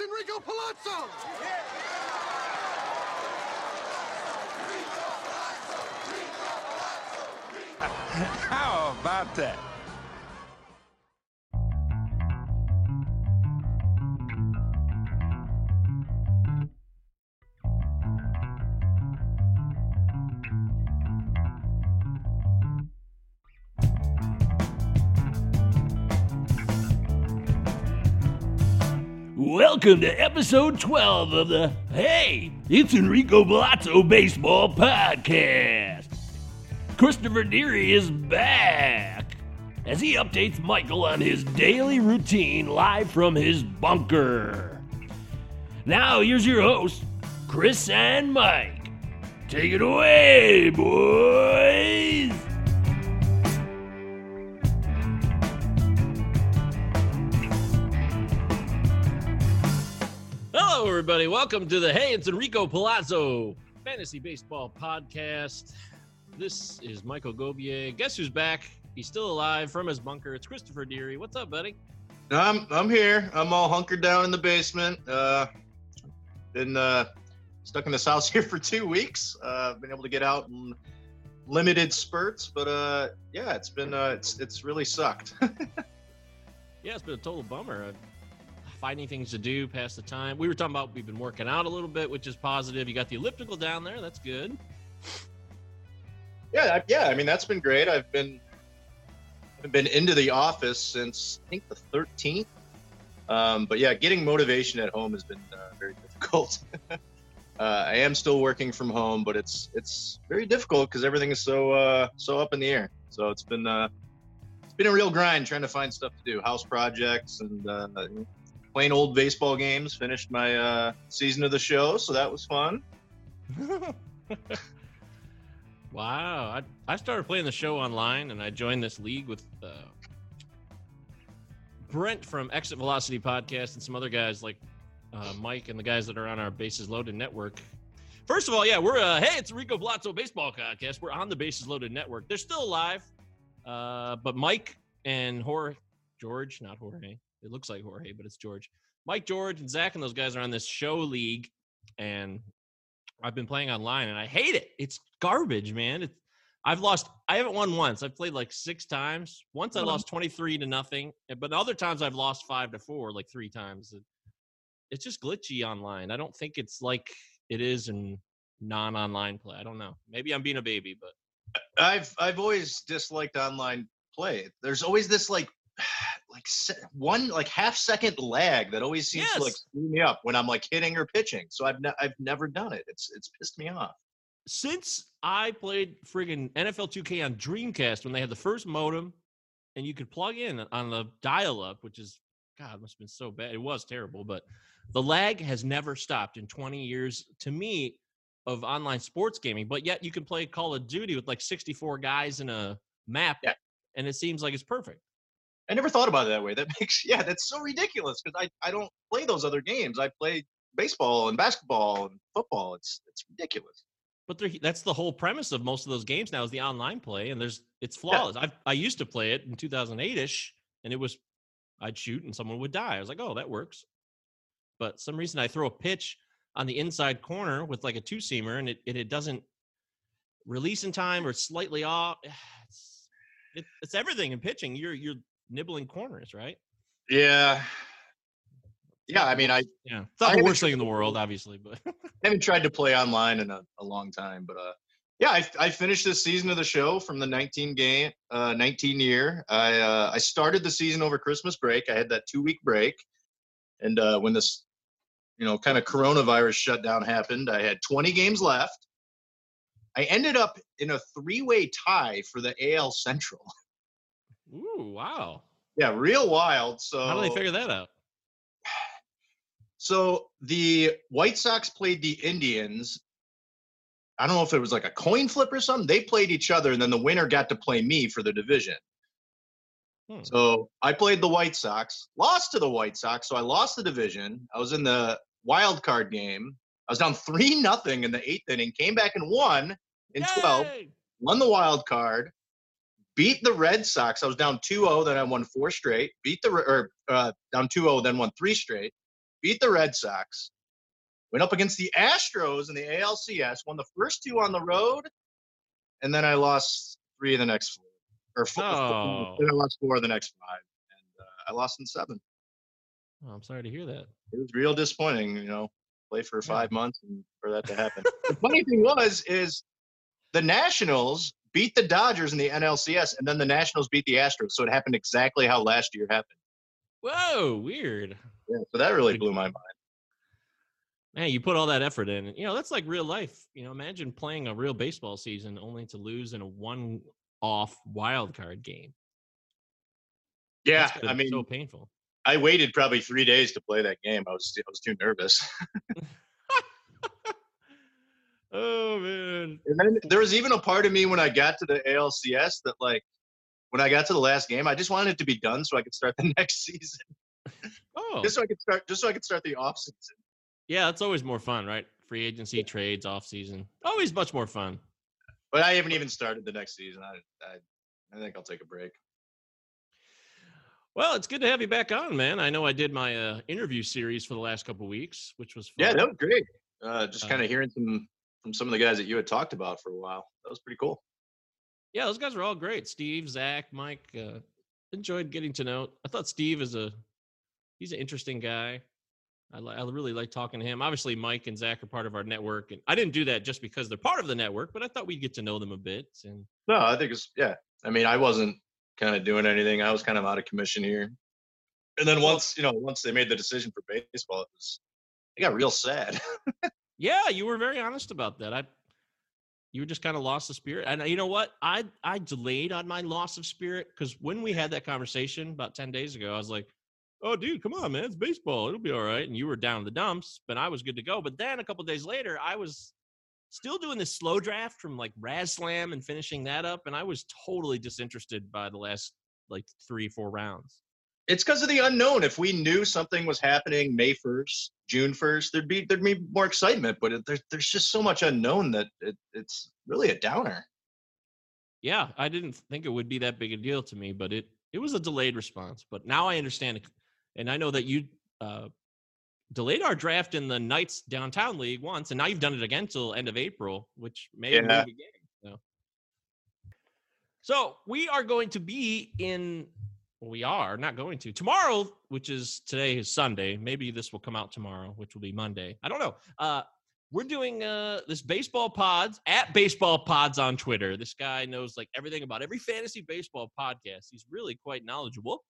Enrico Palazzo! How about that? Welcome to episode 12 of the Hey, it's Enrico Palazzo Baseball Podcast. Christopher Deary is back as he updates Michael on his daily routine live from his bunker. Now, here's your host, Chris and Mike. Take it away, boys. Hello, everybody. Welcome to the Hey, it's Enrico Palazzo Fantasy Baseball Podcast. This is Michael Gobier. Guess who's back? He's still alive from his bunker. It's Christopher Deary. What's up, buddy? I'm I'm here. I'm all hunkered down in the basement. Uh, been uh, stuck in this house here for two weeks. Uh, been able to get out in limited spurts, but uh, yeah, it's been uh, it's it's really sucked. Yeah, it's been a total bummer. Uh, finding things to do, pass the time. We were talking about we've been working out a little bit, which is positive. You got the elliptical down there. That's good. yeah, I- yeah. I mean, that's been great. I've been I've been into the office since I think the 13th. Um, but yeah, getting motivation at home has been uh, very difficult. uh, I am still working from home, but it's it's very difficult because everything is so uh, so up in the air. So it's been uh, it's been a real grind trying to find stuff to do, house projects and playing old baseball games. Finished my uh, season of the show, so that was fun. Wow. I, I started playing the show online and I joined this league with uh, Brent from Exit Velocity Podcast and some other guys like uh, Mike and the guys that are on our Bases Loaded network. First of all, yeah, we're, uh, hey, it's Rico Palazzo Baseball Podcast. We're on the Bases Loaded network. They're still alive. Uh, but Mike and Jorge, George, not Jorge. It looks like Jorge, but it's George. Mike, George, and Zach and those guys are on this show league. And I've been playing online and I hate it. It's garbage, man. It's, I've lost. I haven't won once. I've played like six times. Once I mm-hmm. lost twenty three to nothing, eh, but other times I've lost five to four, like three times. It's just glitchy online. I don't think it's like it is in non-online play. I don't know. Maybe I'm being a baby, but I've I've always disliked online play. There's always this like like one like half second lag that always seems to like screw me up when I'm like hitting or pitching. So I've ne- I've never done it. It's it's pissed me off. since I played friggin' NFL 2K on Dreamcast when they had the first modem and you could plug in on the dial up, which is, God, must have been so bad. It was terrible, but the lag has never stopped in 20 years to me of online sports gaming. But yet you can play Call of Duty with like 64 guys in a map Yeah. and it seems like it's perfect. I never thought about it that way. That makes yeah, that's so ridiculous because I, I don't play those other games. I play baseball and basketball and football. It's it's ridiculous. But that's the whole premise of most of those games now is the online play, and there's it's flawless. Yeah. I I used to play it in 2008 ish, and it was I'd shoot and someone would die. I was like, oh, that works. But some reason I throw a pitch on the inside corner with like a two seamer, and it, it it doesn't release in time or slightly off. It's, it's everything in pitching. You're you're nibbling corners, right? Yeah, yeah, I mean, I yeah, it's not I the worst thing in the world, obviously, but I haven't tried to play online in a, a long time. But uh, yeah, I, I finished this season of the show from the 19 game, uh, 19 year. I uh, I started the season over Christmas break. I had that two week break, and uh, when this, you know, kind of coronavirus shutdown happened, I had 20 games left. I ended up in a three way tie for the AL Central. Ooh, wow. Yeah, real wild. So how do they figure that out? So the White Sox played the Indians. I don't know if it was like a coin flip or something. They played each other, and then the winner got to play me for the division. Hmm. So I played the White Sox, lost to the White Sox, so I lost the division. I was in the wild card game. I was down three nothing in the eighth inning, came back and won in Yay! 12, won the wild card, beat the Red Sox. I was down 2-0, then I won four straight. Beat the or uh, down 2-0, then won three straight beat the Red Sox, went up against the Astros in the ALCS, won the first two on the road, and then I lost three of the next four, or four, oh. then I lost four of the next five, and uh, I lost in seven. Oh, I'm sorry to hear that. It was real disappointing, you know, play for five yeah. months and for that to happen. the funny thing was, is the Nationals beat the Dodgers in the NLCS, and then the Nationals beat the Astros. So it happened exactly how last year happened. Whoa, weird. Yeah, so that really blew my mind. Man, you put all that effort in. You know, that's like real life. You know, imagine playing a real baseball season only to lose in a one off wild card game. Yeah, I mean, so painful. I waited probably three days to play that game. I was I was too nervous. oh man! And then there was even a part of me when I got to the ALCS that like when I got to the last game, I just wanted it to be done so I could start the next season. Oh, just so I could start, just so I could start the off season. Yeah, that's always more fun, right? Free agency trades, off season, always much more fun. But I haven't even started the next season. I, I, I think I'll take a break. Well, it's good to have you back on, man. I know I did my uh, interview series for the last couple weeks, which was fun. yeah, that was great. Uh, just kind of uh, hearing some from some of the guys that you had talked about for a while. That was pretty cool. Yeah, those guys were all great. Steve, Zach, Mike. Uh, enjoyed getting to know. I thought Steve is a he's an interesting guy. I, li- I really like talking to him. Obviously, Mike and Zach are part of our network, and I didn't do that just because they're part of the network, but I thought we'd get to know them a bit. And no, I think it's yeah. I mean, I wasn't kind of doing anything. I was kind of out of commission here. And then once you know, once they made the decision for baseball, it was I got real sad. yeah, you were very honest about that. I you just kind of lost the spirit. And uh, you know what? I I delayed on my loss of spirit because when we had that conversation about 10 days ago, I was like, oh, dude, come on, man. It's baseball. It'll be all right. And you were down in the dumps, but I was good to go. But then a couple days later, I was still doing this slow draft from like Raz Slam and finishing that up. And I was totally disinterested by the last like three, four rounds. It's because of the unknown. If we knew something was happening May 1st, June 1st, there'd be there'd be more excitement. But it, there's there's just so much unknown that it, it's really a downer. Yeah, I didn't think it would be that big a deal to me, but it it was a delayed response. But now I understand it and I know that you uh, delayed our draft in the Knights downtown league once, and now you've done it again till end of April, which may yeah. move again. So. so we are going to be in. We are not going to tomorrow, which is today is Sunday. Maybe this will come out tomorrow, which will be Monday. I don't know. Uh, we're doing uh, this baseball pods at baseball pods on Twitter. This guy knows like everything about every fantasy baseball podcast. He's really quite knowledgeable.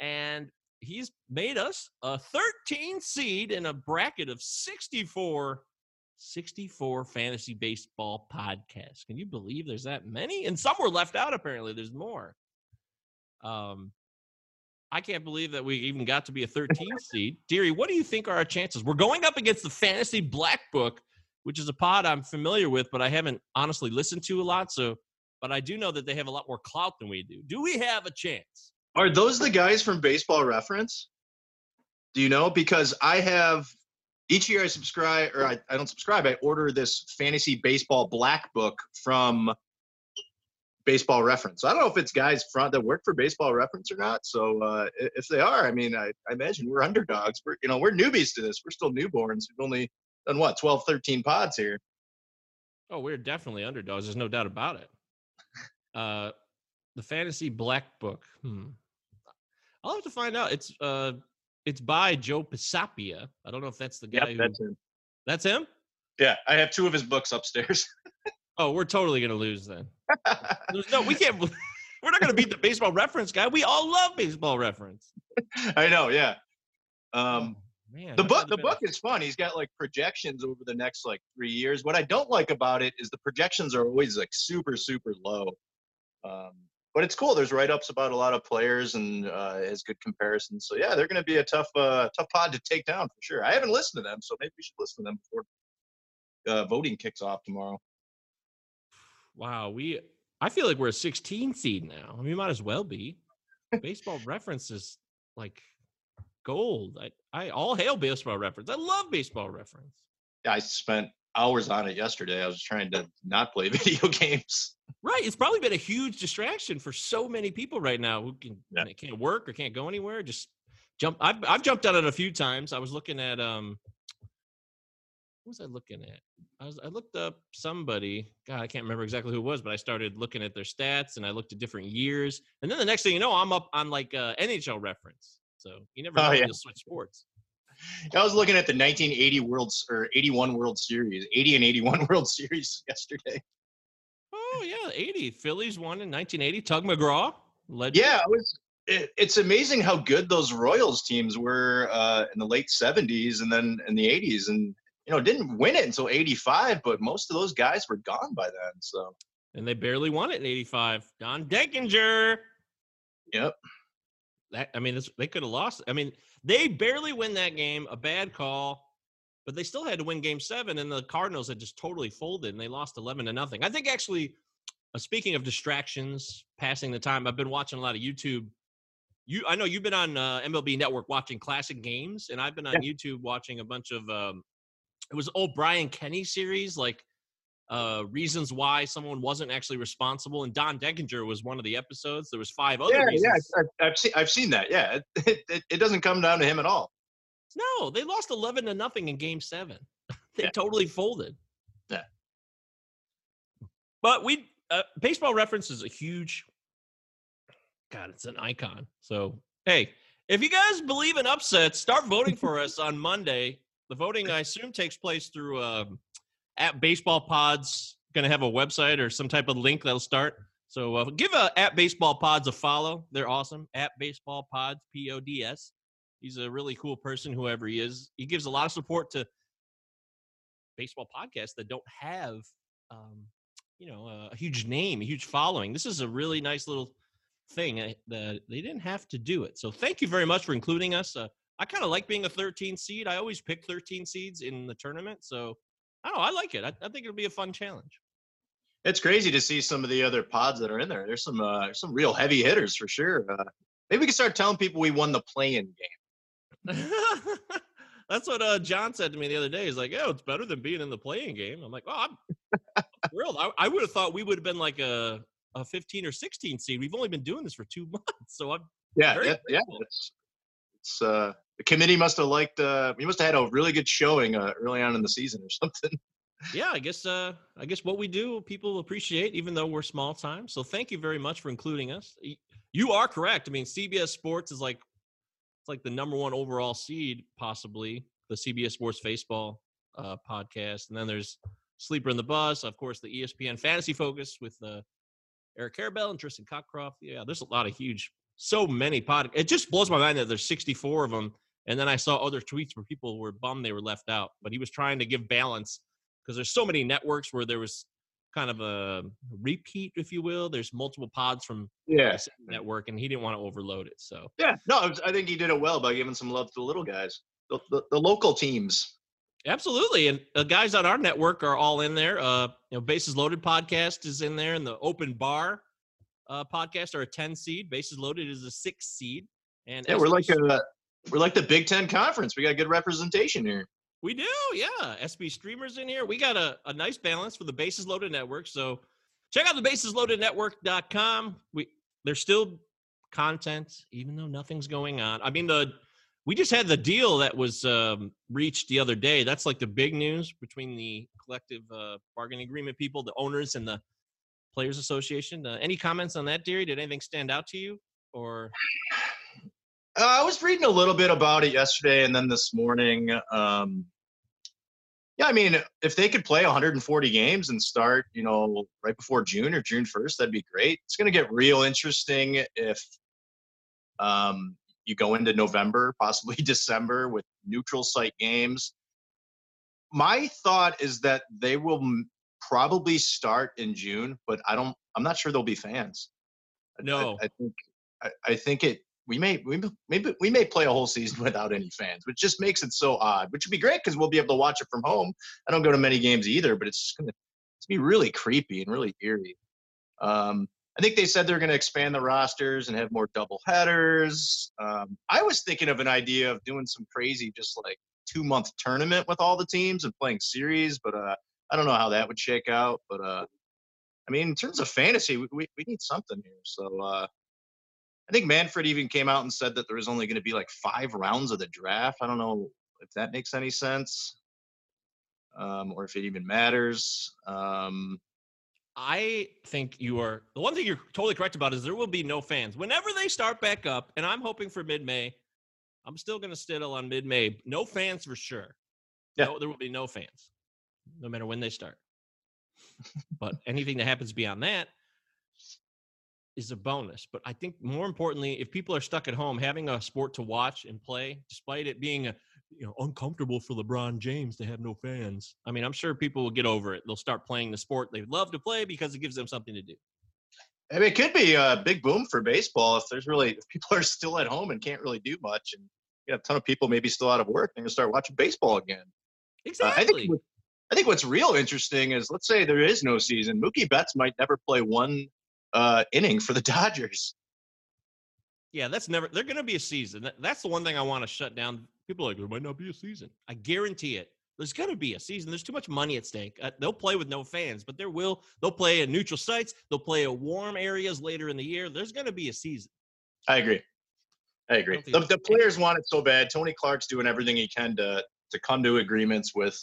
And he's made us a 13 seed in a bracket of 64 64 fantasy baseball podcasts. Can you believe there's that many? And some were left out apparently. There's more. Um I can't believe that we even got to be a 13 seed. Deary, what do you think are our chances? We're going up against the Fantasy Black Book, which is a pod I'm familiar with, but I haven't honestly listened to a lot. So, but I do know that they have a lot more clout than we do. Do we have a chance? Are those the guys from Baseball Reference? Do you know? Because I have each year I subscribe, or I, I don't subscribe. I order this fantasy baseball black book from Baseball Reference. I don't know if it's guys front that work for Baseball Reference or not. So uh, if they are, I mean, I, I imagine we're underdogs. We're you know we're newbies to this. We're still newborns. We've only done what 12, 13 pods here. Oh, we're definitely underdogs. There's no doubt about it. Uh, the fantasy black book. Hmm. I'll have to find out. It's uh, it's by Joe Pisapia. I don't know if that's the guy. who, that's him. that's him. Yeah, I have two of his books upstairs. Oh, we're totally gonna lose then. There's no, we can't. We're not gonna beat the baseball reference guy. We all love baseball reference. I know. Yeah. Um, Man, the book the book is fun he's got like projections over the next like three years what i don't like about it is the projections are always like super super low um, but it's cool there's write-ups about a lot of players and uh, has good comparisons so yeah they're going to be a tough uh, tough pod to take down for sure i haven't listened to them so maybe we should listen to them before uh, voting kicks off tomorrow Wow, we. I feel like we're a 16 seed now. I mean, we might as well be. Baseball reference is like gold. I, I all hail baseball reference. I love baseball reference. i spent hours on it yesterday i was trying to not play video games Right. It's probably been a huge distraction for so many people right now who can Yeah. can't work or can't go anywhere. Just jump. I've I've jumped on it a few times. I was looking at um. Was I looking at? I was I looked up somebody. God, I can't remember exactly who it was, but I started looking at their stats and I looked at different years. And then the next thing you know, I'm up on like uh, NHL reference. So you never Oh, yeah. switch sports. i was looking at the 1980 world or 81 world series 80 and 81 world series yesterday Oh yeah, 80 Phillies won in 1980. Tug McGraw, legend. Yeah, it was. It, it's amazing how good those Royals teams were uh, in the late '70s and then in the '80s, and you know didn't win it until '85. But most of those guys were gone by then. So and they barely won it in 85 don denkinger Yep. that i mean it's, they could have lost i mean they barely win that game a bad call but they still had to win game seven and the cardinals had just totally folded and they lost 11 to nothing i think actually uh, speaking of distractions passing the time i've been watching a lot of youtube you i know you've been on uh, mlb network watching classic games and i've been on youtube watching a bunch of um it was old brian kenny series like uh, reasons why someone wasn't actually responsible. And Don Denkinger was one of the episodes. There was five other yeah, yeah. I've, I've seen I've seen that. Yeah, it, it, it doesn't come down to him at all. No, they lost eleven to nothing in Game Seven. they Yeah. totally folded. Yeah. But we uh, baseball reference is a huge. God, it's an icon. So hey, if you guys believe in upsets, start voting for us on Monday. The voting, I assume, takes place through um, at Baseball Pods. Going to have a website or some type of link that'll start. So uh, give uh, at Baseball Pods a follow. They're awesome. At Baseball Pods, P O D S. He's a really cool person, whoever he is. He gives a lot of support to baseball podcasts that don't have, um, you know, a, a huge name, a huge following. This is a really nice little thing uh, that they didn't have to do it. So thank you very much for including us. Uh, I kind of like being a 13 seed. I always pick 13 seeds in the tournament. So I don't know. I like it. I, I think it'll be a fun challenge. It's crazy to see some of the other pods that are in there. There's some uh, some real heavy hitters for sure. Uh, maybe we can start telling people we won the play-in game. That's what uh, John said to me the other day. He's like, "Oh, it's better than being in the playing game." I'm like, "Oh, I'm thrilled. I, I would have thought we would have been like a a 15 or 16 seed. We've only been doing this for two months, so I'm Yeah, that- yeah. It's it's uh, the committee must have liked. Uh, must have had a really good showing uh, early on in the season or something. yeah. I guess uh, I guess what we do, people appreciate, even though we're small time. So thank you very much for including us. You are correct. I mean, CBS Sports is like it's like the number one overall seed, possibly the CBS Sports Baseball uh, podcast, and then there's Sleeper and the Bust, of course, the ESPN Fantasy Focus with uh, Eric Karabell and Tristan Cockcroft. Yeah, there's a lot of huge, so many pod. It just blows my mind that there's 64 of them. And then I saw other tweets where people were bummed they were left out, but he was trying to give balance because there's so many networks where there was kind of a repeat, if you will. There's multiple pods from Yeah, the same network, and he didn't want to overload it. So yeah. No, I think he did it well by giving some love to the little guys, the, the, the local teams. Absolutely, and the guys on our network are all in there. Uh, you know, Bases Loaded podcast is in there, and the Open Bar uh, podcast are a 10 seed. Bases loaded is a six seed. And Yeah, we're like a we're like the Big Ten conference. We got good representation here. We do, yeah. SP streamers in here. We got a, a nice balance for the Bases Loaded Network. So check out the basesloadednetwork.com. We there's still content, even though nothing's going on. I mean, the we just had the deal that was um, reached the other day. That's like the big news between the collective uh, bargaining agreement people, the owners, and the Players Association. Uh, any comments on that, Deary? Did anything stand out to you? Or I was reading a little bit about it yesterday and then this morning. Um, yeah, I mean, if they could play 140 games and start, you know, right before June or June 1st, that'd be great. It's going to get real interesting if um, you go into November, possibly December, with neutral site games. My thought is that they will m- probably start in June, but I don't. I'm not sure there'll be fans. I- I- No. I, think. I, I think it. We may. We maybe we may play a whole season without any fans, which just makes it so odd. Which would be great because we'll be able to watch it from home. I don't go to many games either, but it's just gonna. It's be really creepy and really eerie. Um, I think they said they're going to expand the rosters and have more double headers. Um, I was thinking of an idea of doing some crazy, just like two month tournament with all the teams and playing series, but uh, I don't know how that would shake out. But uh, I mean, in terms of fantasy, we, we, we need something here. So uh, I think Manfred even came out and said that there was only going to be like five rounds of the draft. I don't know if that makes any sense um, or if it even matters. Um, I think you are the one thing you're totally correct about is there will be no fans whenever they start back up, and I'm hoping for mid-May. I'm still going to stiddle on mid-May. No fans for sure. Yeah. No, there will be no fans, no matter when they start. but anything that happens beyond that is a bonus. But I think more importantly, if people are stuck at home, having a sport to watch and play, despite it being a you know uncomfortable for LeBron James to have no fans. I mean, I'm sure people will get over it. They'll start playing the sport they love to play because it gives them something to do. I mean, it could be a big boom for baseball if there's really if people are still at home and can't really do much, and you have a ton of people maybe still out of work, and you start watching baseball again. Uh, Exactly. I think I think what's real interesting is let's say there is no season. Mookie Betts might never play one uh, inning for the Dodgers. yeah, that's never. They're going to be a season. That's the one thing I want to shut down. People are like there might not be a season. I guarantee it. There's going to be a season. There's too much money at stake. Uh, they'll play with no fans, but there will. They'll play at neutral sites. They'll play at warm areas later in the year. There's going to be a season. I agree. I agree. don't The, the players want it so bad. Tony Clark's doing everything he can to to come to agreements with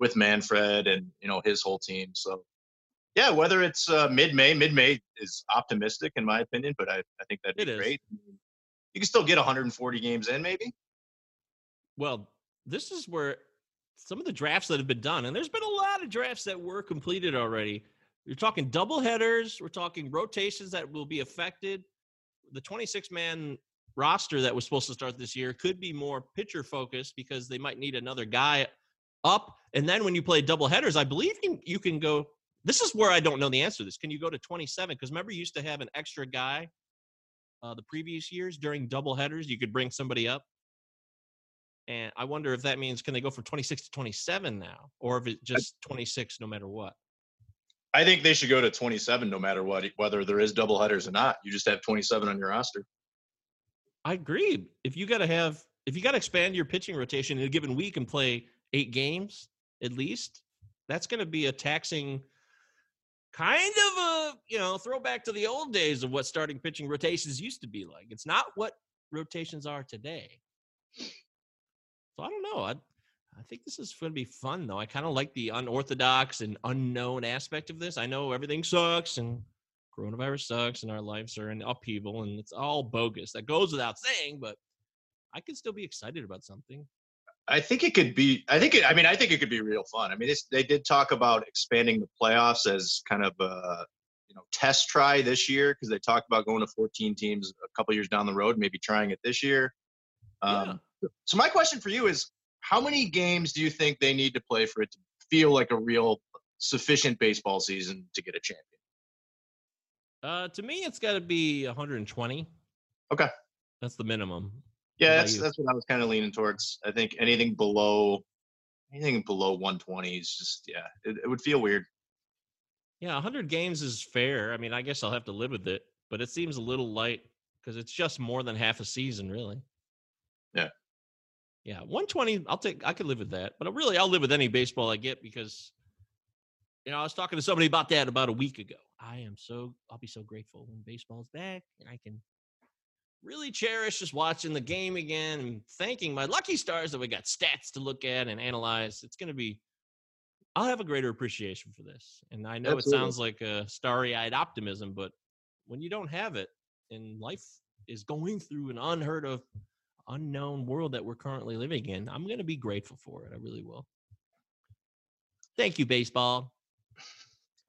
with Manfred and you know his whole team. So yeah, whether it's uh, mid May, mid May is optimistic in my opinion, but I, I think that'd be It is. great. You can still get 140 games in, maybe. Well, this is where some of the drafts that have been done, and there's been a lot of drafts that were completed already. You're talking double headers, we're talking rotations that will be affected. The 26 man roster that was supposed to start this year could be more pitcher focused because they might need another guy up. And then when you play double headers, I believe you, you can go. This is where I don't know the answer to this. Can you go to 27? Because remember, you used to have an extra guy uh, the previous years during double headers. You could bring somebody up. And I wonder if that means can they go from 26 to 27 now, or if it's just 26 no matter what? I think they should go to 27 no matter what, whether there is double headers or not. You just have 27 on your roster. I agree. If you got to have, if you got to expand your pitching rotation in a given week and play eight games at least, that's going to be a taxing kind of a, you know, throwback to the old days of what starting pitching rotations used to be like. It's not what rotations are today. So I don't know. I, I think this is going to be fun, though. I kind of like the unorthodox and unknown aspect of this. I know everything sucks and coronavirus sucks and our lives are in upheaval and it's all bogus. That goes without saying, but I can still be excited about something. I think it could be. I think it. I mean, I think it could be real fun. I mean, they did talk about expanding the playoffs as kind of a you know test try this year because they talked about going to 14 teams a couple years down the road, maybe trying it this year. Um, So my question for you is, how many games do you think they need to play for it to feel like a real sufficient baseball season to get a champion? Uh, to me, it's got to be 120. Okay. That's the minimum. Yeah, that's you? that's what I was kind of leaning towards. I think anything below anything below 120 is just yeah, it, it would feel weird. Yeah, 100 games is fair. I mean, I guess I'll have to live with it. but it seems a little light because it's just more than half a season, really. Yeah. Yeah, 120. I'll take. I could live with that, but uh, really, I'll live with any baseball I get because, you know, I was talking to somebody about that about a week ago. I am so. I'll be so grateful when baseball's back and I can really cherish just watching the game again and thanking my lucky stars that we got stats to look at and analyze. It's going to be. I'll have a greater appreciation for this, and I know Absolutely. it sounds like a starry-eyed optimism, but when you don't have it, and life is going through an unheard of unknown world that we're currently living in, I'm going to be grateful for it. I really will. Thank you, baseball.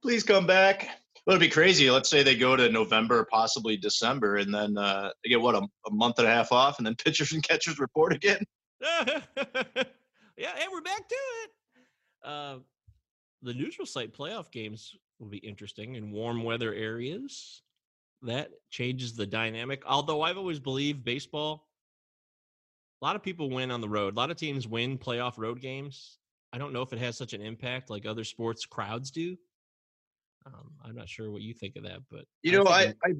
Please come back. It'd be crazy. Let's say they go to November, possibly December, and then uh, they get what a, a month and a half off, and then pitchers and catchers report again. yeah, and we're back to it. Uh, the neutral site playoff games will be interesting in warm weather areas. That changes the dynamic. Although I've always believed baseball, a lot of people win on the road. A lot of teams win playoff road games. I don't know if it has such an impact like other sports crowds do. Um, I'm not sure what you think of that, but You know, I, I,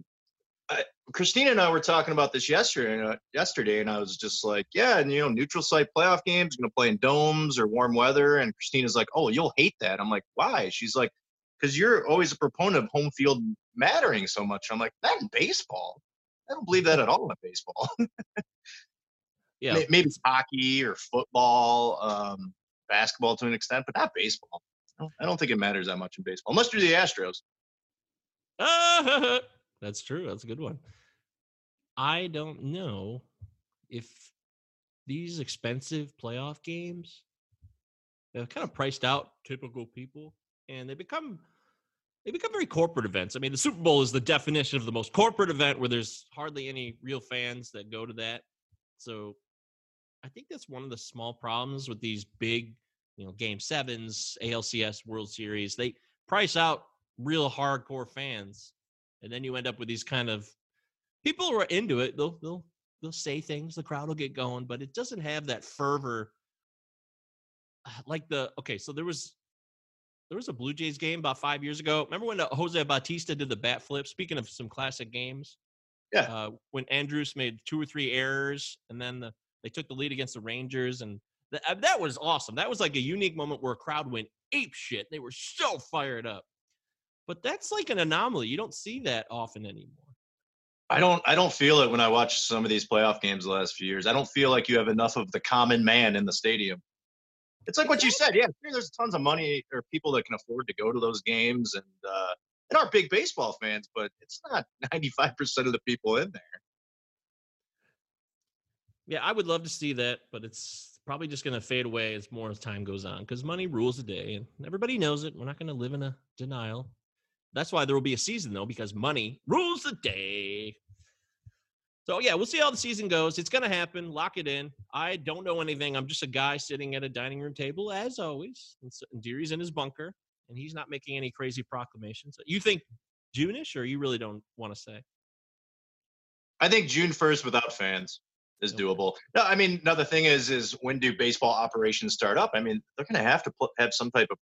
I, Christina and I were talking about this yesterday. And, uh, yesterday, and I was just like, "Yeah, and you know, neutral site playoff games, going to play in domes or warm weather." And Christina's like, "Oh, you'll hate that." I'm like, "Why?" She's like, "Because you're always a proponent of home field mattering so much." I'm like, "Not in baseball. I don't believe that at all in baseball. yeah, Maybe it's hockey or football, um, basketball to an extent, but not baseball. Oh. I don't- think it matters that much in baseball, unless you're the Astros. That's true. That's a good one. I don't know if these expensive playoff games they're kind of priced out typical people and they become they become very corporate events. I mean, the Super Bowl is the definition of the most corporate event where there's hardly any real fans that go to that. So I think that's one of the small problems with these big, you know, game sevens, ALCS World Series. They price out real hardcore fans. And then you end up with these kind of people who are into it. They'll they'll they'll say things, the crowd will get going, but it doesn't have that fervor like the okay, so there was there was a Blue Jays game about five years ago. Remember when uh, Jose Bautista did the bat flip? Speaking of some classic games, Yeah. Uh, when Andrus made two or three errors, and then the, they took the lead against the Rangers, and th- uh, that was awesome. That was like a unique moment where a crowd went ape shit. They were so fired up. But that's like an anomaly. You don't see that often anymore. I don't I don't feel it when I watch some of these playoff games the last few years. I don't feel like you have enough of the common man in the stadium. It's like what you said. Yeah, there's tons of money or people that can afford to go to those games and uh, and are big baseball fans, but it's not 95% of the people in there. Yeah, I would love to see that, but it's probably just going to fade away as more as time goes on because money rules the day and everybody knows it. We're not going to live in a denial. That's why there will be a season though, because money rules the day. So yeah, we'll see how the season goes. It's going to happen. Lock it in. I don't know anything. I'm just a guy sitting at a dining room table as always. And so- Deary's in his bunker and he's not making any crazy proclamations. You think June-ish or you really don't want to say? I think June 1st without fans is doable. No, I mean, another thing is is when do baseball operations start up? I mean, they're going to have to put, have some type of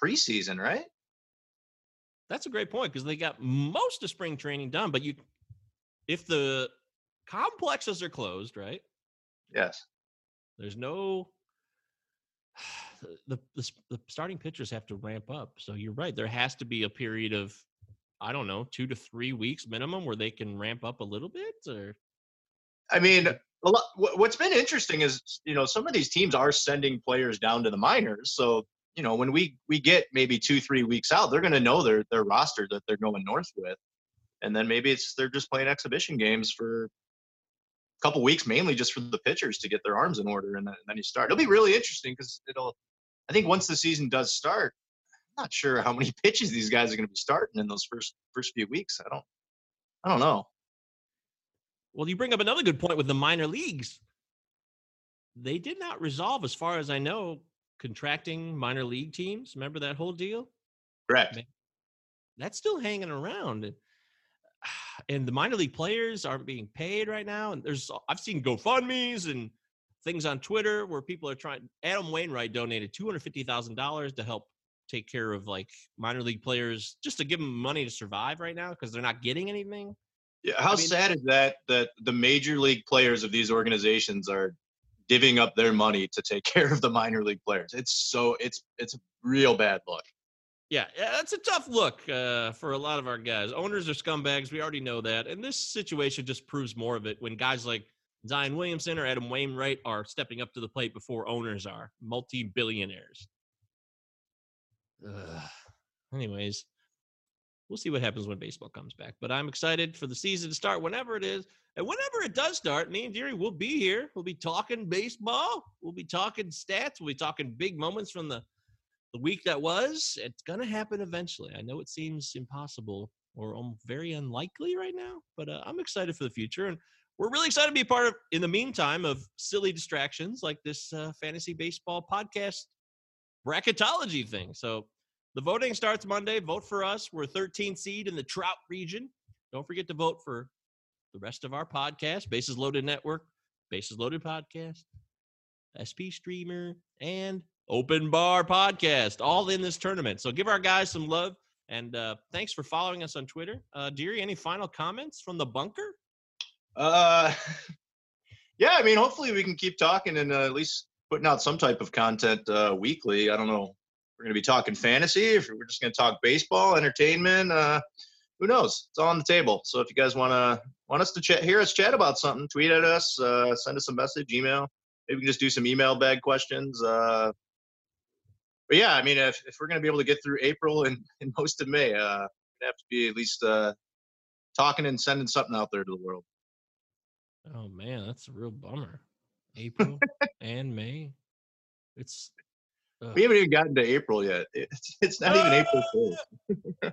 preseason, right? That's a great point because they got most of spring training done, but you, if the complexes are closed, right? Yes. There's no. The, the the starting pitchers have to ramp up. So you're right. There has to be a period of, I don't know, two to three weeks minimum where they can ramp up a little bit. Or I mean, lot, what's been interesting is, you know, some of these teams are sending players down to the minors. So, you know, when we we get maybe two, three weeks out, they're going to know their their roster that they're going north with, and then maybe it's they're just playing exhibition games for a couple weeks, mainly just for the pitchers to get their arms in order, and then, and then you start. It'll be really interesting because it'll. I think once the season does start, I'm not sure how many pitches these guys are going to be starting in those first first few weeks. I don't. I don't know. Well, you bring up another good point with the minor leagues. They did not resolve, as far as I know, contracting minor league teams. Remember that whole deal? Correct. That's still hanging around and the minor league players aren't being paid right now and there's i've seen gofundme's and things on twitter where people are trying adam wainwright donated $250000 to help take care of like minor league players just to give them money to survive right now because they're not getting anything Yeah, how I mean- sad is that that the major league players of these organizations are divvying up their money to take care of the minor league players? It's so it's it's a real bad luck. Yeah, yeah, that's a tough look uh, for a lot of our guys. Owners are scumbags. We already know that. And this situation just proves more of it when guys like Zion Williamson or Adam Wainwright are stepping up to the plate before owners are, multi billionaires. Anyways, we'll see what happens when baseball comes back. But I'm excited for the season to start whenever it is. And whenever it does start, me and Deary will be here. We'll be talking baseball. We'll be talking stats. We'll be talking big moments from the the week that was. It's going to happen eventually. I know it seems impossible or um, very unlikely right now, but uh, I'm excited for the future. And we're really excited to be a part of, in the meantime, of silly distractions like this uh, fantasy baseball podcast bracketology thing. So the voting starts Monday. Vote for us. We're 13th seed in the Trout region. Don't forget to vote for the rest of our podcast, Bases Loaded Network, Bases Loaded Podcast, SP Streamer, and Open Bar Podcast, all in this tournament. So give our guys some love. And uh, thanks for following us on Twitter. Uh, Deary, any final comments from the bunker? Uh, yeah, I mean, hopefully we can keep talking and uh, at least putting out some type of content uh, weekly. I don't know. We're going to be talking fantasy. If we're just going to talk baseball, entertainment, uh, who knows? It's all on the table. So if you guys want to want us to chat, hear us chat about something, tweet at us, uh, send us a message, email. Maybe we can just do some email bag questions. Uh, but yeah, I mean, if, if we're going to be able to get through April and, and most of May, uh, to have to be at least uh, talking and sending something out there to the world. Oh man, that's a real bummer. April and May. It's We haven't even gotten to April yet. It's, it's not even April ah, 1st.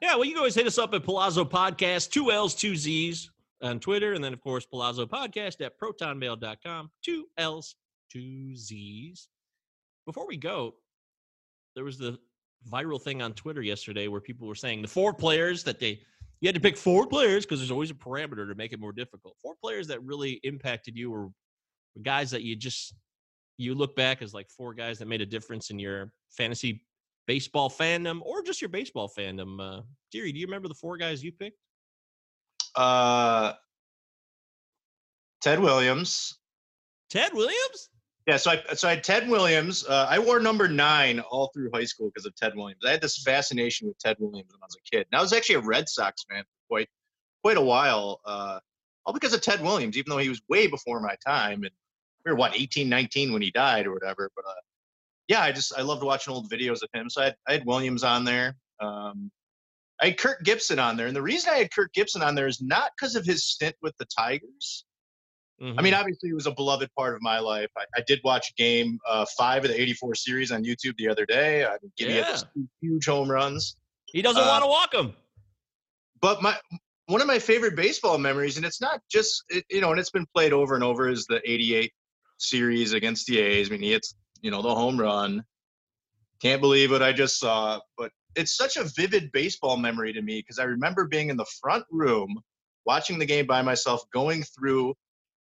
yeah, well, you can always hit us up at Palazzo Podcast, two L's, two Z's on Twitter, and then of course Palazzo Podcast at protonmail.com, two L's, two Z's. Before we go, there was the viral thing on Twitter yesterday where people were saying the four players that they you had to pick four players because there's always a parameter to make it more difficult. Four players that really impacted you or guys that you just you look back as like four guys that made a difference in your fantasy baseball fandom or just your baseball fandom. Uh, Deary, do you remember the four guys you picked? Uh, Ted Williams. Ted Williams? Yeah, so I so I had Ted Williams. Uh, I wore number nine all through high school because of Ted Williams. I had this fascination with Ted Williams when I was a kid. And I was actually a Red Sox fan for quite quite a while, uh, all because of Ted Williams, even though he was way before my time. And we were what 18, 19 when he died or whatever. But uh, yeah, I just I loved watching old videos of him. So I had, I had Williams on there. Um, I had Kirk Gibson on there, and the reason I had Kirk Gibson on there is not because of his stint with the Tigers. I mean, obviously, it was a beloved part of my life. I, I did watch game uh, five of the 84 series on YouTube the other day. I mean, Gibby two huge home runs. he doesn't uh, want to walk him. But my one of my favorite baseball memories, and it's not just, it, you know, and it's been played over and over, is the 88 series against the A's. I mean, he hits, you know, the home run. Can't believe what I just saw. But it's such a vivid baseball memory to me because I remember being in the front room watching the game by myself, going through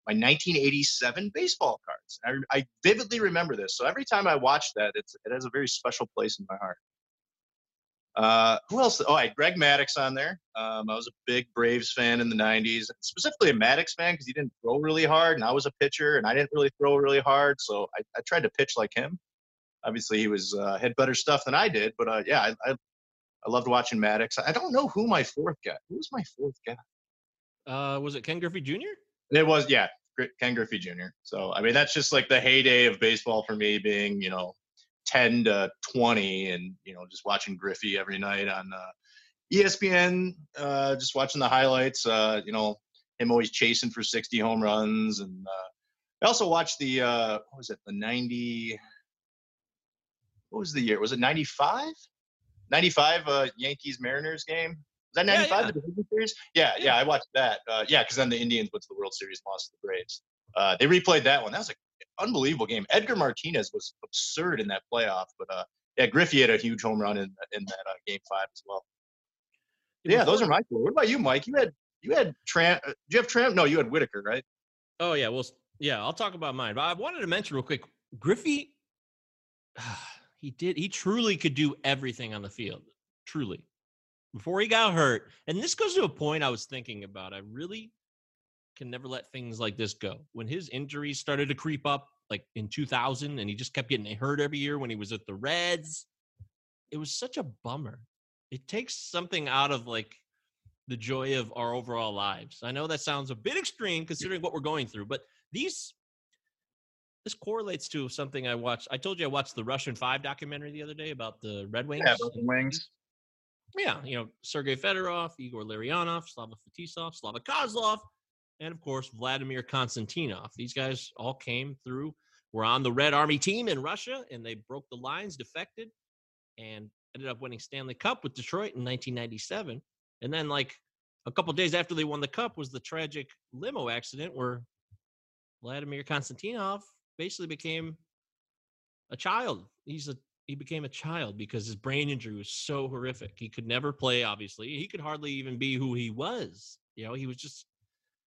my 1987 baseball cards. I, I vividly remember this. So every time I watch that, it's, it has a very special place in my heart. Uh, who else? Oh, I had Greg Maddux on there. Um, I was a big Braves fan in the 90s, specifically a Maddux fan because he didn't throw really hard, and I was a pitcher, and I didn't really throw really hard. So I, I tried to pitch like him. Obviously, he was uh, had better stuff than I did, but uh, yeah, I, I, I loved watching Maddox. I don't know who my fourth guy. Who was my fourth guy? Uh, was it Ken Griffey Jr.? It was yeah, Ken Griffey Jr. So I mean, that's just like the heyday of baseball for me, being you know 10 to 20 and you know just watching griffey every night on uh, espn uh, just watching the highlights uh, you know him always chasing for 60 home runs and uh, i also watched the uh, what was it the 90 what was the year? Was it 95 95 uh, yankees mariners game? Was that Yeah, 95 yeah. the division series? Yeah, yeah. Yeah. i watched that uh, yeah because then the indians went to the world series and lost to the braves. Uh, they replayed that one. That was a unbelievable game. Edgar Martinez was absurd in that playoff, but uh, yeah, Griffey had a huge home run in in that uh, game five as well. Yeah, those are my four. What about you, Mike? You had you had Tramp. Uh, did you have Tramp? No, you had Whitaker, right? Oh yeah, well, yeah, I'll talk about mine. But I wanted to mention real quick, Griffey. He did. He truly could do everything on the field. Truly, before he got hurt, and this goes to a point I was thinking about. I really can never let things like this go. When his injuries started to creep up, like in 2000, and he just kept getting hurt every year when he was at the Reds, it was such a bummer. It takes something out of like the joy of our overall lives. I know that sounds a bit extreme considering what we're going through, but these this correlates to something I watched. I told you I watched the Russian Five documentary the other day about the Red Wings. Yeah, Wings. Yeah, you know, Sergei Fedorov, Igor Larionov, Slava Fetisov, Slava Kozlov, and of course, Vladimir Konstantinov. These guys all came through, were on the Red Army team in Russia, and they broke the lines, defected, and ended up winning Stanley Cup with Detroit in 1997. And then, like a couple days after they won the cup, was the tragic limo accident where Vladimir Konstantinov basically became a child. He's a he became a child because his brain injury was so horrific. He could never play. Obviously, he could hardly even be who he was. You know, he was just.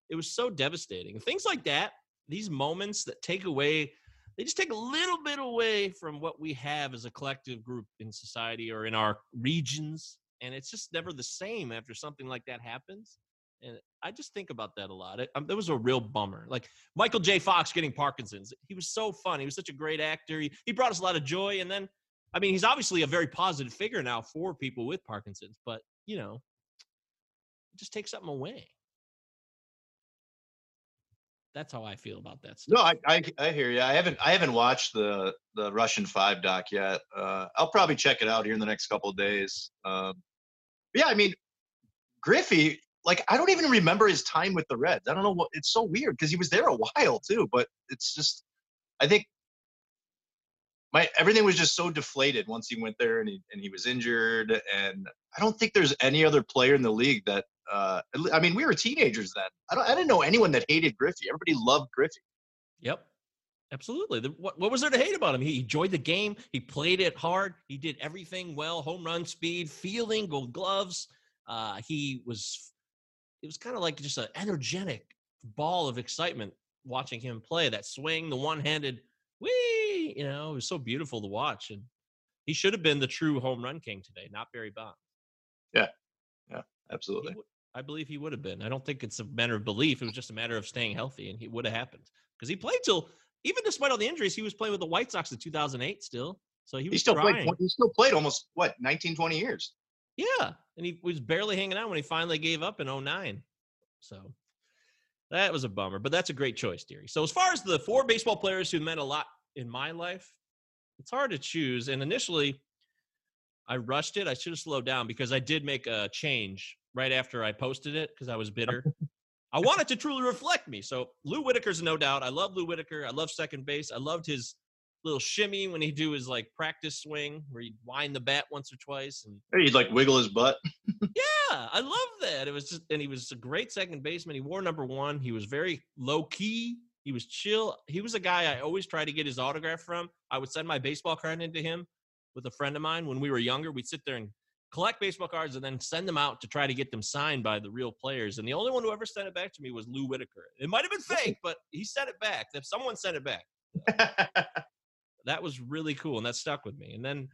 It was so devastating. Things like that, these moments that take away, they just take a little bit away from what we have as a collective group in society or in our regions and it's just never the same after something like that happens. And I just think about that a lot. It, um, that was a real bummer. Like Michael J. Fox getting Parkinson's. He was so fun. He was such a great actor. He, he brought us a lot of joy. And then, I mean, he's obviously a very positive figure now for people with Parkinson's, but, you know, it just takes something away. That's how I feel about that stuff. No, I, I I hear you. I haven't I haven't watched the the Russian Five doc yet. Uh, I'll probably check it out here in the next couple of days. Um, yeah, I mean, Griffey, like I don't even remember his time with the Reds. I don't know what it's so weird because he was there a while too, but it's just I think my everything was just so deflated once he went there and he and he was injured and I don't think there's any other player in the league that uh I mean we were teenagers then. I don't I didn't know anyone that hated Griffey. Everybody loved Griffey. Yep. Absolutely. The, what, what was there to hate about him? He enjoyed the game. He played it hard. He did everything well home run speed, fielding, gold gloves. Uh, he was, it was kind of like just an energetic ball of excitement watching him play that swing, the one handed, wee, you know, it was so beautiful to watch. And he should have been the true home run king today, not Barry Bonds. Yeah. Yeah. Absolutely. Would, I believe he would have been. I don't think it's a matter of belief. It was just a matter of staying healthy, and he would have happened because he played till even despite all the injuries, he was playing with the White Sox in 2008 still. So he was he still trying. played. He still played almost what 19, 20 years. Yeah, and he was barely hanging out when he finally gave up in 09. So that was a bummer, but that's a great choice, Deary. So as far as the four baseball players who meant a lot in my life, it's hard to choose. And initially, I rushed it. I should have slowed down because I did make a change right after I posted it because I was bitter. I want it to truly reflect me. So Lou Whitaker's no doubt. I love Lou Whitaker. I love second base. I loved his little shimmy when he'd do his like practice swing where he'd wind the bat once or twice and he'd like wiggle his butt. yeah, I love that. It was just and he was a great second baseman. He wore number one. He was very low key. He was chill. He was a guy I always try to get his autograph from. I would send my baseball card into him with a friend of mine when we were younger. We'd sit there and collect baseball cards and then send them out to try to get them signed by the real players. And the only one who ever sent it back to me was Lou Whitaker. It might have been fake, but he sent it back. If someone sent it back, that was really cool, and that stuck with me. And then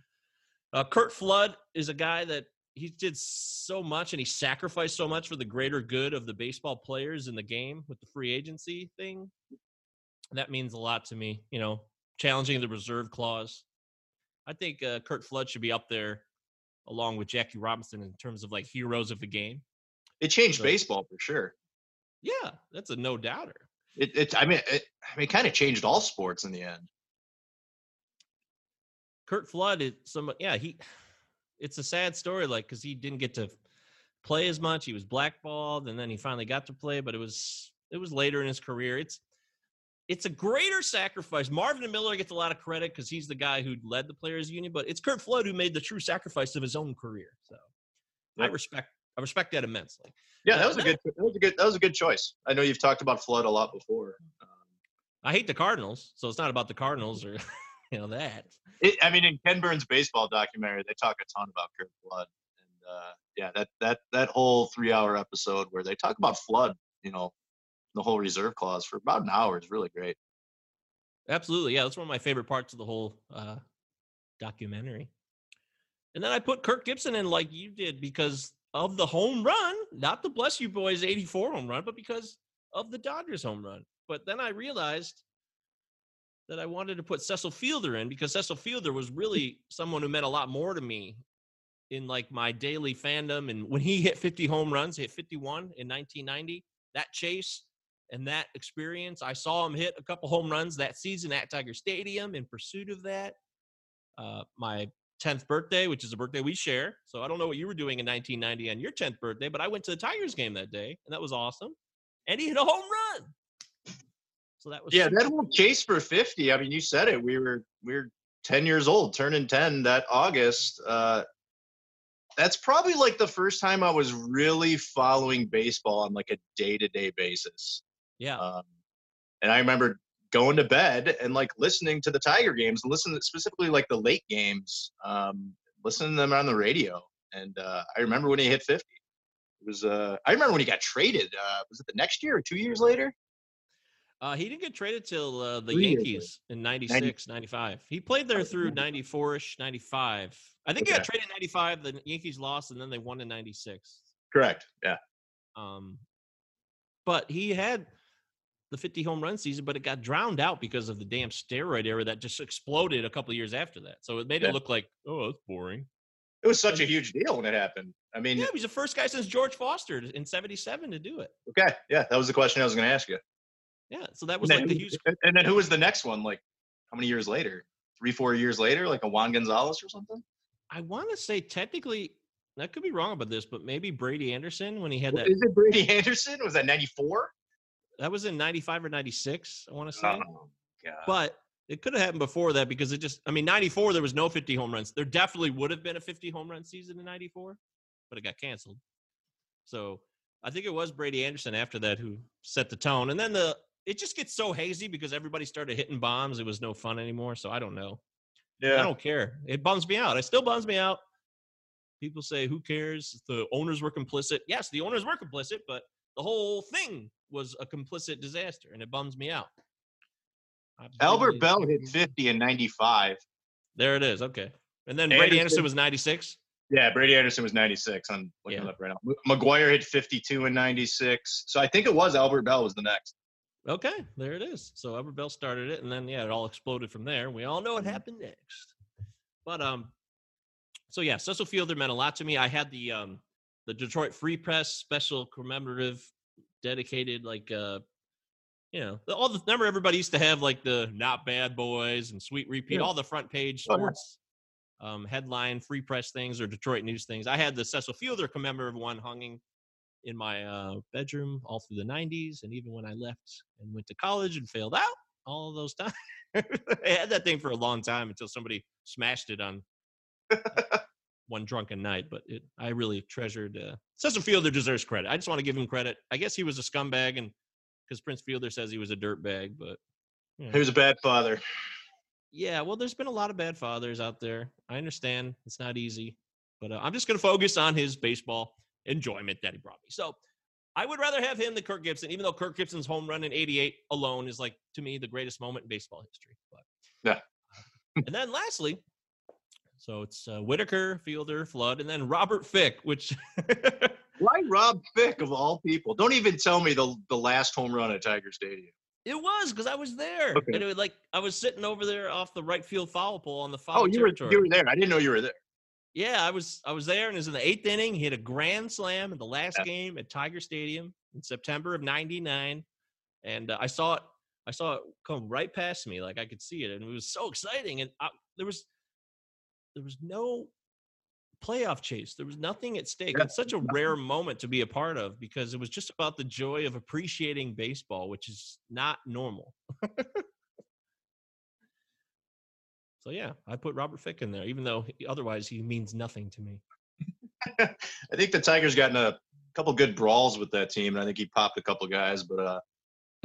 uh, Curt Flood is a guy that he did so much and he sacrificed so much for the greater good of the baseball players in the game with the free agency thing. That means a lot to me. You know, challenging the reserve clause. I think uh, Curt Flood should be up there along with Jackie Robinson in terms of like heroes of the game. It changed so, baseball for sure. Yeah, that's a no doubter. It, it I mean, it, I mean, kind of changed all sports in the end. Curt Flood, it, some yeah, he. It's a sad story, like because he didn't get to play as much. He was blackballed, and then he finally got to play, but it was it was later in his career. It's it's a greater sacrifice. Marvin Miller gets a lot of credit because he's the guy who led the players union, but it's Curt Flood who made the true sacrifice of his own career. So I respect I respect that immensely. Yeah, that was a good that was a good that was a good choice. I know you've talked about Flood a lot before. Um, I hate the Cardinals, so it's not about the Cardinals or you know that. It, I mean, in Ken Burns' baseball documentary, they talk a ton about Curt Flood, and uh, yeah, that that that whole three-hour episode where they talk about Flood, you know, the whole reserve clause for about an hour is really great. Absolutely, yeah, that's one of my favorite parts of the whole uh, documentary. And then I put Kirk Gibson in like you did because of the home run, not the Bless You Boys 84 home run, but because of the Dodgers home run. But then I realized that I wanted to put Cecil Fielder in because Cecil Fielder was really someone who meant a lot more to me in like my daily fandom. And when he hit 50 home runs, he hit 51 in 1990, that chase and that experience, I saw him hit a couple home runs that season at Tiger Stadium in pursuit of that. Uh, my 10th birthday, which is a birthday we share. So I don't know what you were doing in 1990 on your 10th birthday, but I went to the Tigers game that day, and that was awesome. And he hit a home run. So that was Yeah, super that whole chase for 50. I mean, you said it. We were we were 10 years old, turning 10 that August. Uh, that's probably like the first time I was really following baseball on like a day to day basis. Yeah. Um, and I remember going to bed and like listening to the Tiger games and listening specifically like the late games, um, listening to them on the radio. And uh, I remember when he hit 50. It was uh, I remember when he got traded. Uh, was it the next year or two years later? Uh, he didn't get traded till uh, the Three Yankees in 96, 95. He played there through 94 ish, 95. I think he got traded in 95. The Yankees lost, and then they won in 96. Correct. Yeah. Um, but he had the 50 home run season, but it got drowned out because of the damn steroid era that just exploded a couple years after that. So it made Yeah. it look like, oh, that's boring. It was such a huge deal when it happened. I mean, Yeah, he's the first guy since George Foster in 77 to do it. okay. Yeah, that was the question I was going to ask you. Yeah, so that was And like then, the huge. and- and then who was the next one? Like how many years later? Three, four years later, like a Juan Gonzalez or something? I want to say technically, I could be wrong about this, but maybe Brady Anderson when he had that. Is it Brady Anderson? Was that 94? That was in 95 or 96, I want to say. Oh, God. But it could have happened before that because it just, I mean, 94, there was no 50 home runs. There definitely would have been a 50 home run season in 94, but it got canceled. So I think it was Brady Anderson after that who set the tone. And then the, it just gets so hazy because everybody started hitting bombs. It was no fun anymore. So I don't know. Yeah. I don't care. It bums me out. It still bums me out. People say, who cares? The owners were complicit. Yes, the owners were complicit, but the whole thing was a complicit disaster, and it bums me out. Albert Belle hit 50 in 95. There it is. Okay. And then Brady Anderson Anderson- was 96. Yeah, Brady Anderson was 96. I'm looking Yeah. it up right now. McGwire hit 52 in 96. So I think it was Albert Belle was the next. Okay, there it is. So Albert Belle started it, and then yeah, it all exploded from there. We all know what Mhm. happened next. But um, so yeah, Cecil Fielder meant a lot to me. I had the um the Detroit Free Press special commemorative dedicated like uh you know all the remember everybody used to have like the not bad boys and sweet repeat Yeah. all the front page Oh, yeah. sports um headline free press things or Detroit news things. I had the Cecil Fielder commemorative one hanging in my uh, bedroom all through the 90s and even when I left and went to college and failed out all those times. I had that thing for a long time until somebody smashed it on uh, one drunken night. But it, I really treasured. Uh, Cecil Fielder deserves credit. I just want to give him credit. I guess he was a scumbag, and because Prince Fielder says he was a dirtbag, but you know. He was a bad father. yeah, well, there's been a lot of bad fathers out there. I understand it's not easy, but uh, I'm just going to focus on his baseball enjoyment that he brought me. So I would rather have him than Kirk Gibson, even though Kirk Gibson's home run in '88 alone is like to me the greatest moment in baseball history. But Yeah. and then lastly, so it's uh, Whitaker, Fielder, Flood, and then Robert Fick, which Why Rob Fick of all people? Don't even tell me the the last home run at Tiger Stadium. it was because I was there, Okay. and it was like I was sitting over there off the right field foul pole on the foul Oh, you were you were there. I didn't know you were there. Yeah, I was I was there and it was in the eighth inning. He hit a grand slam in the last Yeah. game at Tiger Stadium in September of '99, and uh, I saw it. I saw it come right past me, like I could see it, and it was so exciting. And I, there was there was no playoff chase. There was nothing at stake. It's such a rare moment to be a part of because it was just about the joy of appreciating baseball, which is not normal. so yeah, I put Robert Fick in there, even though otherwise he means nothing to me. I think the Tigers got in a couple good brawls with that team, and I think he popped a couple guys. But uh,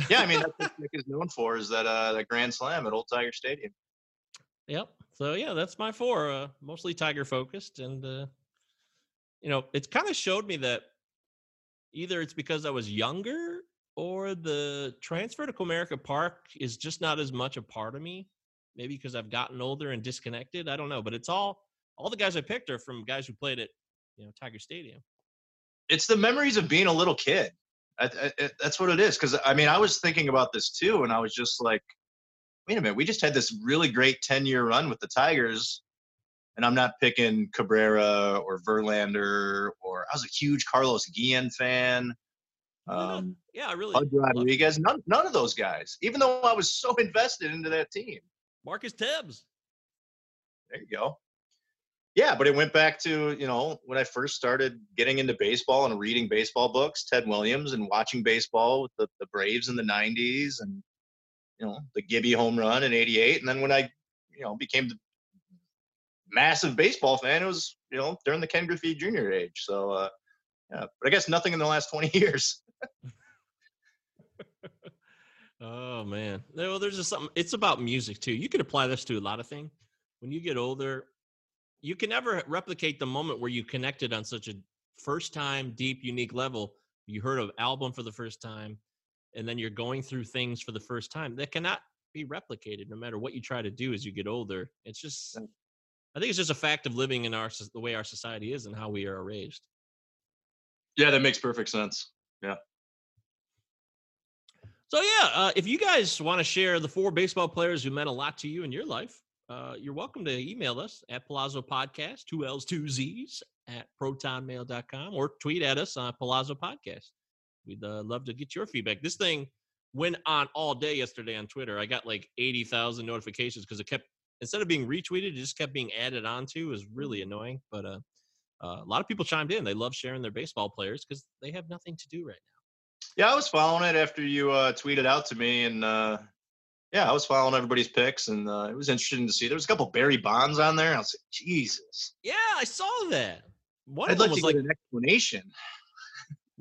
yeah, I mean that's what Fick is known for is that uh, that grand slam at Old Tiger Stadium. Yep. So yeah, that's my four. Uh, mostly Tiger focused, and uh, you know, it's kind of showed me that either it's because I was younger or the transfer to Comerica Park is just not as much a part of me. Maybe because I've gotten older and disconnected. I don't know, but it's all all the guys I picked are from guys who played at you know Tiger Stadium. it's the memories of being a little kid. I, I, that's what it is. Because I mean, I was thinking about this too, and I was just like, wait a minute, we just had this really great ten year run with the Tigers, and I'm not picking Cabrera or Verlander or I was a huge Carlos Guillen fan. Um, yeah, I really. Pudge Rodriguez, none, none of those guys. Even though I was so invested into that team. Marcus Thames. There you go. Yeah, but it went back to you know when I first started getting into baseball and reading baseball books, Ted Williams, and watching baseball with the, the Braves in the '90s, and you know the Gibby home run in '88, and then when I you know became the massive baseball fan, it was you know during the Ken Griffey Jr. age. So uh, yeah, but I guess nothing in the last 20 years. oh man, well, there's just something. It's about music too. You can apply this to a lot of things. When you get older, you can never replicate the moment where you connected on such a first time deep unique level you heard an album for the first time and then you're going through things for the first time that cannot be replicated no matter what you try to do as you get older. It's just i think it's just a fact of living in our the way our society is and how we are raised. Yeah that makes perfect sense. Yeah. So yeah uh, if you guys want to share the four baseball players who meant a lot to you in your life uh, you're welcome to email us at Palazzo Podcast, two L's, two Z's at protonmail.com or tweet at us on Palazzo Podcast. We'd uh, love to get your feedback. This thing went on all day yesterday on Twitter. I got like 80,000 notifications because it kept, instead of being retweeted, it just kept being added onto. It was really annoying. But uh, uh, a lot of people chimed in. They love sharing their baseball players because they have nothing to do right now. Yeah, I was following it after you uh, tweeted out to me, and uh, yeah, I was following everybody's picks, and uh, it was interesting to see. There was a couple Barry Bonds on there. I was like, Jesus. Yeah, I saw that. One I'd of them was like an explanation.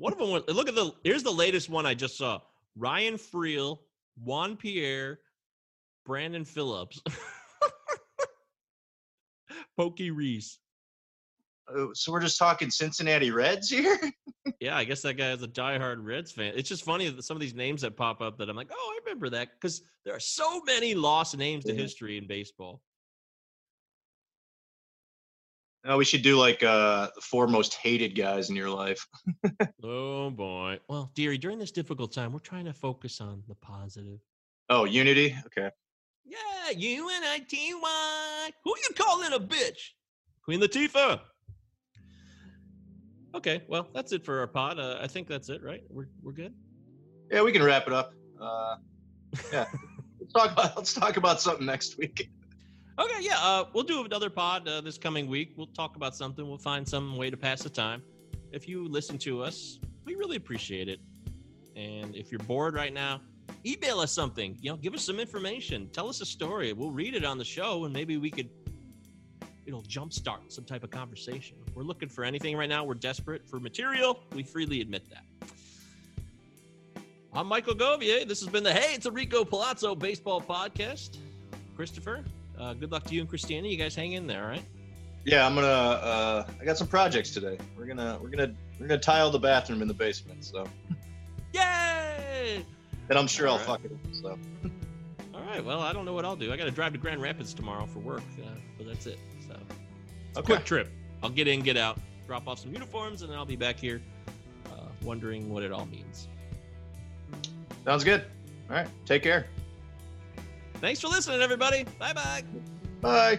One of them was look at the here's the latest one I just saw: Ryan Freel, Juan Pierre, Brandon Phillips, Pokey Reese. Oh, so we're just talking Cincinnati Reds here. yeah, I guess that guy is a diehard Reds fan. It's just funny that some of these names that pop up that I'm like, oh, I remember that because there are so many lost names to history in baseball. No, we should do like uh, the four most hated guys in your life. oh boy. Well, dearie, during this difficult time, we're trying to focus on the positive. Oh, unity. Okay. Yeah, U N I T Y. Who you calling a bitch? Queen Latifah. Okay, well, that's it for our pod. Uh, I think that's it, right? We're we're good. Yeah, we can wrap it up. Uh, yeah, let's talk about let's talk about something next week. Okay, yeah, uh, we'll do another pod uh, this coming week. We'll talk about something. We'll find some way to pass the time. If you listen to us, we really appreciate it. And if you're bored right now, email us something. You know, give us some information. Tell us a story. We'll read it on the show, and maybe we could it'll jumpstart some type of conversation. We're looking for anything right now. We're desperate for material. We freely admit that. I'm Michael Govier. This has been the Hey, it's Enrico Palazzo baseball podcast. Christopher, uh, good luck to you and Christina. You guys hang in there, all right? Yeah, I'm gonna. Uh, I got some projects today. We're gonna we're gonna we're gonna tile the bathroom in the basement. So. Yay! And I'm sure all I'll right. fuck it. So. all right. Well, I don't know what I'll do. I got to drive to Grand Rapids tomorrow for work, uh, but that's it. So. Okay. A quick trip. I'll get in, get out, drop off some uniforms, and then I'll be back here uh, wondering what it all means. Sounds good. All right. Take care. Thanks for listening, everybody. Bye-bye. Bye.